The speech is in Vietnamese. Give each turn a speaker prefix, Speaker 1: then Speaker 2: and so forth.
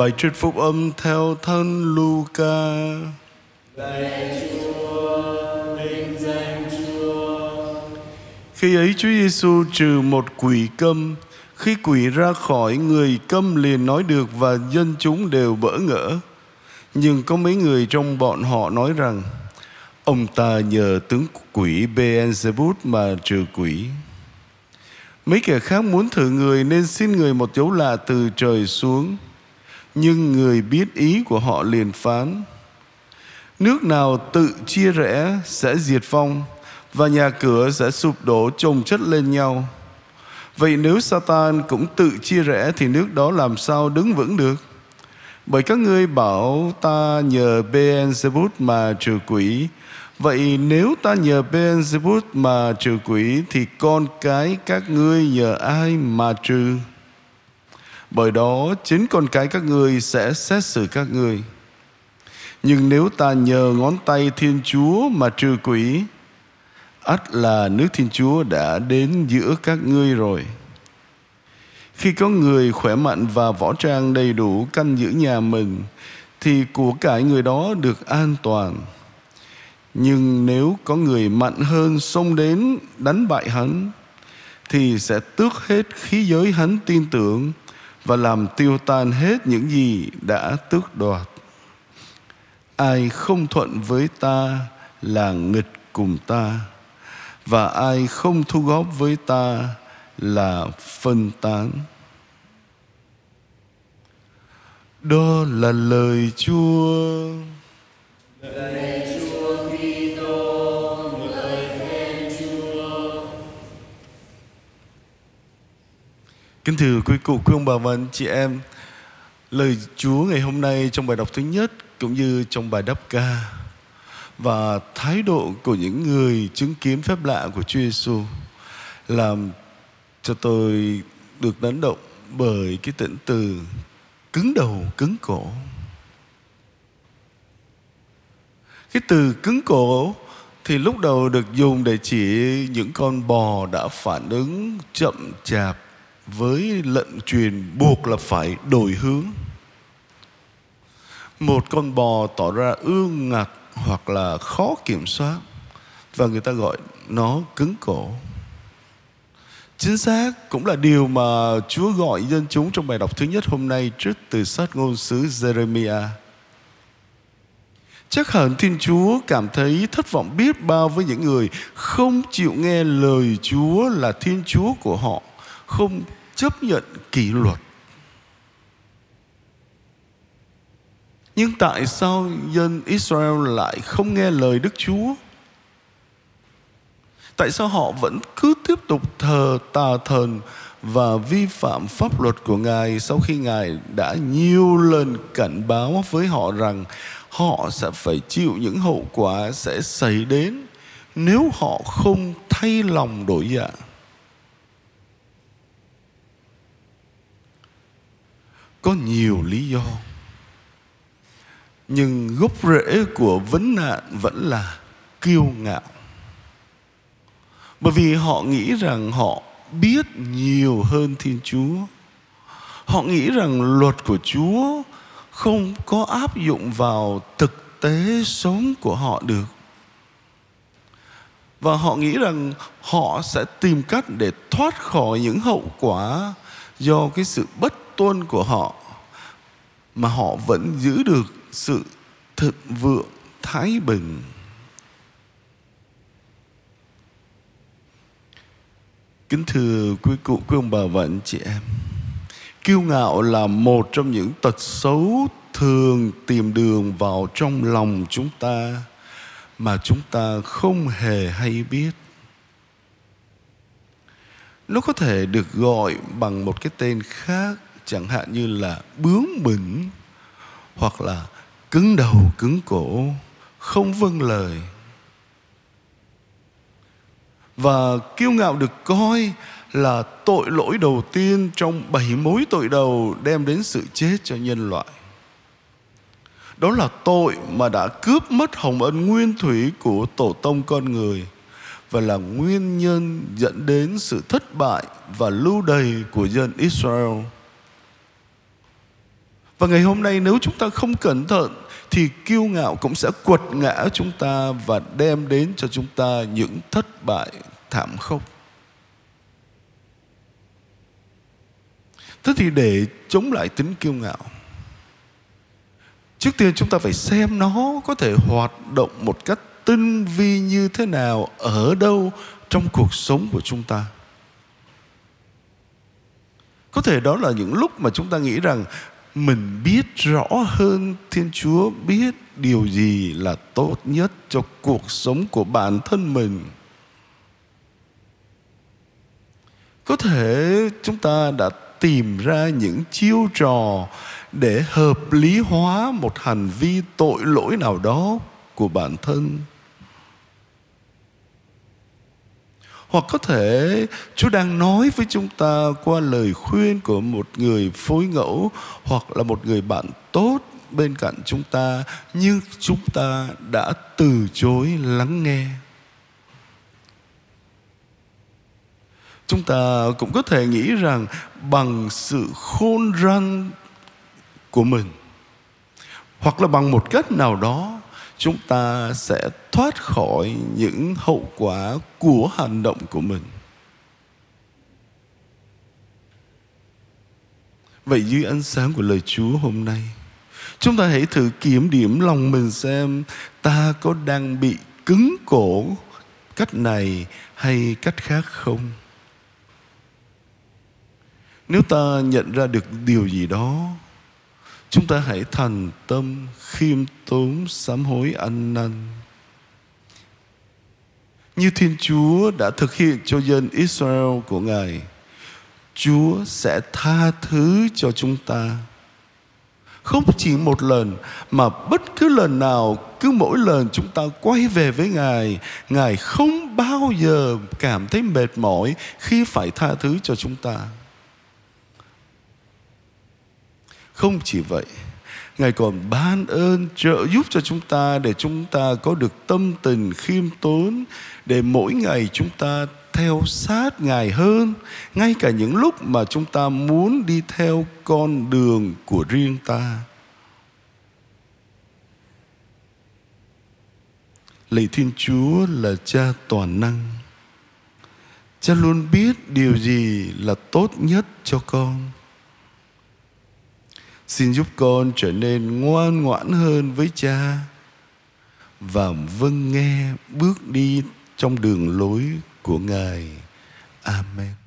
Speaker 1: Bài trích phúc âm theo thân Luca. Khi ấy Chúa Giêsu trừ một quỷ câm, khi quỷ ra khỏi người câm liền nói được và dân chúng đều bỡ ngỡ. Nhưng có mấy người trong bọn họ nói rằng ông ta nhờ tướng quỷ Beelzebub mà trừ quỷ. Mấy kẻ khác muốn thử người nên xin người một dấu lạ từ trời xuống. Nhưng người biết ý của họ liền phán. Nước nào tự chia rẽ sẽ diệt vong, và nhà cửa sẽ sụp đổ chồng chất lên nhau. Vậy nếu Satan cũng tự chia rẽ thì nước đó làm sao đứng vững được? Bởi các ngươi bảo ta nhờ Beelzebub mà trừ quỷ. Vậy nếu ta nhờ Beelzebub mà trừ quỷ thì con cái các ngươi nhờ ai mà trừ? Bởi đó chính con cái các ngươi sẽ xét xử các ngươi. Nhưng nếu ta nhờ ngón tay Thiên Chúa mà trừ quỷ, ắt là nước Thiên Chúa đã đến giữa các ngươi rồi. Khi có người khỏe mạnh và võ trang đầy đủ canh giữ nhà mình, thì của cải người đó được an toàn. Nhưng nếu có người mạnh hơn xông đến đánh bại hắn, thì sẽ tước hết khí giới hắn tin tưởng và làm tiêu tan hết những gì đã tước đoạt. Ai không thuận với ta là nghịch cùng ta, và ai không thu góp với ta là phân tán. Đó là lời Chúa.
Speaker 2: Lạy
Speaker 1: Kính thưa quý cụ, quý ông bà và anh chị em, lời Chúa ngày hôm nay trong bài đọc thứ nhất cũng như trong bài đáp ca và thái độ của những người chứng kiến phép lạ của Chúa Giêsu làm cho tôi được đánh động bởi cái tận từ cứng đầu cứng cổ. Cái từ cứng cổ thì lúc đầu được dùng để chỉ những con bò đã phản ứng chậm chạp với lệnh truyền buộc là phải đổi hướng một con bò tỏ ra ương ngặt hoặc là khó kiểm soát và người ta gọi nó cứng cổ chính xác cũng là điều mà Chúa gọi dân chúng trong bài đọc thứ nhất hôm nay trước từ sát ngôn sứ Jeremiah. Chắc hẳn Thiên Chúa cảm thấy thất vọng biết bao với những người không chịu nghe lời Chúa là Thiên Chúa của họ, không chấp nhận kỷ luật. Nhưng tại sao dân Israel lại không nghe lời Đức Chúa? Tại sao họ vẫn cứ tiếp tục thờ tà thần và vi phạm pháp luật của Ngài sau khi Ngài đã nhiều lần cảnh báo với họ rằng họ sẽ phải chịu những hậu quả sẽ xảy đến nếu họ không thay lòng đổi dạ. Có nhiều lý do. Nhưng gốc rễ của vấn nạn vẫn là kiêu ngạo. Bởi vì họ nghĩ rằng họ biết nhiều hơn thiên chúa. Họ nghĩ rằng luật của chúa không có áp dụng vào thực tế sống của họ được. Và họ nghĩ rằng họ sẽ tìm cách để thoát khỏi những hậu quả do cái sự bất tuân của họ, mà họ vẫn giữ được sự thực vượng, thái bình. Kính thưa quý cụ, quý ông bà và anh chị em, kiêu ngạo là một trong những tật xấu thường tìm đường vào trong lòng chúng ta, mà chúng ta không hề hay biết. Nó có thể được gọi bằng một cái tên khác chẳng hạn như là bướng bỉnh hoặc là cứng đầu, cứng cổ, không vâng lời. Và kiêu ngạo được coi là tội lỗi đầu tiên trong bảy mối tội đầu đem đến sự chết cho nhân loại. Đó là tội mà đã cướp mất hồng ân nguyên thủy của tổ tông con người và là nguyên nhân dẫn đến sự thất bại và lưu đày của dân Israel. Và ngày hôm nay nếu chúng ta không cẩn thận thì kiêu ngạo cũng sẽ quật ngã chúng ta và đem đến cho chúng ta những thất bại thảm khốc. Thế thì để chống lại tính kiêu ngạo, Trước tiên chúng ta phải xem nó có thể hoạt động một cách tinh vi như thế nào Ở đâu trong cuộc sống của chúng ta Có thể đó là những lúc mà chúng ta nghĩ rằng mình biết rõ hơn Thiên Chúa Biết điều gì là tốt nhất cho cuộc sống của bản thân mình. Có thể chúng ta đã tìm ra những chiêu trò để hợp lý hóa một hành vi tội lỗi nào đó của bản thân. Hoặc có thể Chúa đang nói với chúng ta qua lời khuyên của một người phối ngẫu hoặc là một người bạn tốt bên cạnh chúng ta nhưng chúng ta đã từ chối lắng nghe. Chúng ta cũng có thể nghĩ rằng bằng sự khôn răng của mình hoặc là bằng một cách nào đó chúng ta sẽ thoát khỏi những hậu quả của hành động của mình. Vậy dưới ánh sáng của lời chúa hôm nay, chúng ta hãy thử kiểm điểm lòng mình xem ta có đang bị cứng cổ cách này hay cách khác không. Nếu ta nhận ra được điều gì đó chúng ta hãy thành tâm khiêm tốn, sám hối ăn năn. Như Thiên Chúa đã thực hiện cho dân Israel của Ngài, Chúa sẽ tha thứ cho chúng ta. Không chỉ một lần, mà bất cứ lần nào, cứ mỗi lần chúng ta quay về với ngài ngài không bao giờ cảm thấy mệt mỏi khi phải tha thứ cho chúng ta. Không chỉ vậy, Ngài còn ban ơn trợ giúp cho chúng ta để chúng ta có được tâm tình khiêm tốn để mỗi ngày chúng ta theo sát Ngài hơn ngay cả những lúc mà chúng ta muốn đi theo con đường của riêng ta. Lạy Thiên Chúa là cha toàn năng. Cha luôn biết điều gì là tốt nhất cho con Xin giúp con trở nên ngoan ngoãn hơn với cha và vâng nghe bước đi trong đường lối của Ngài. Amen.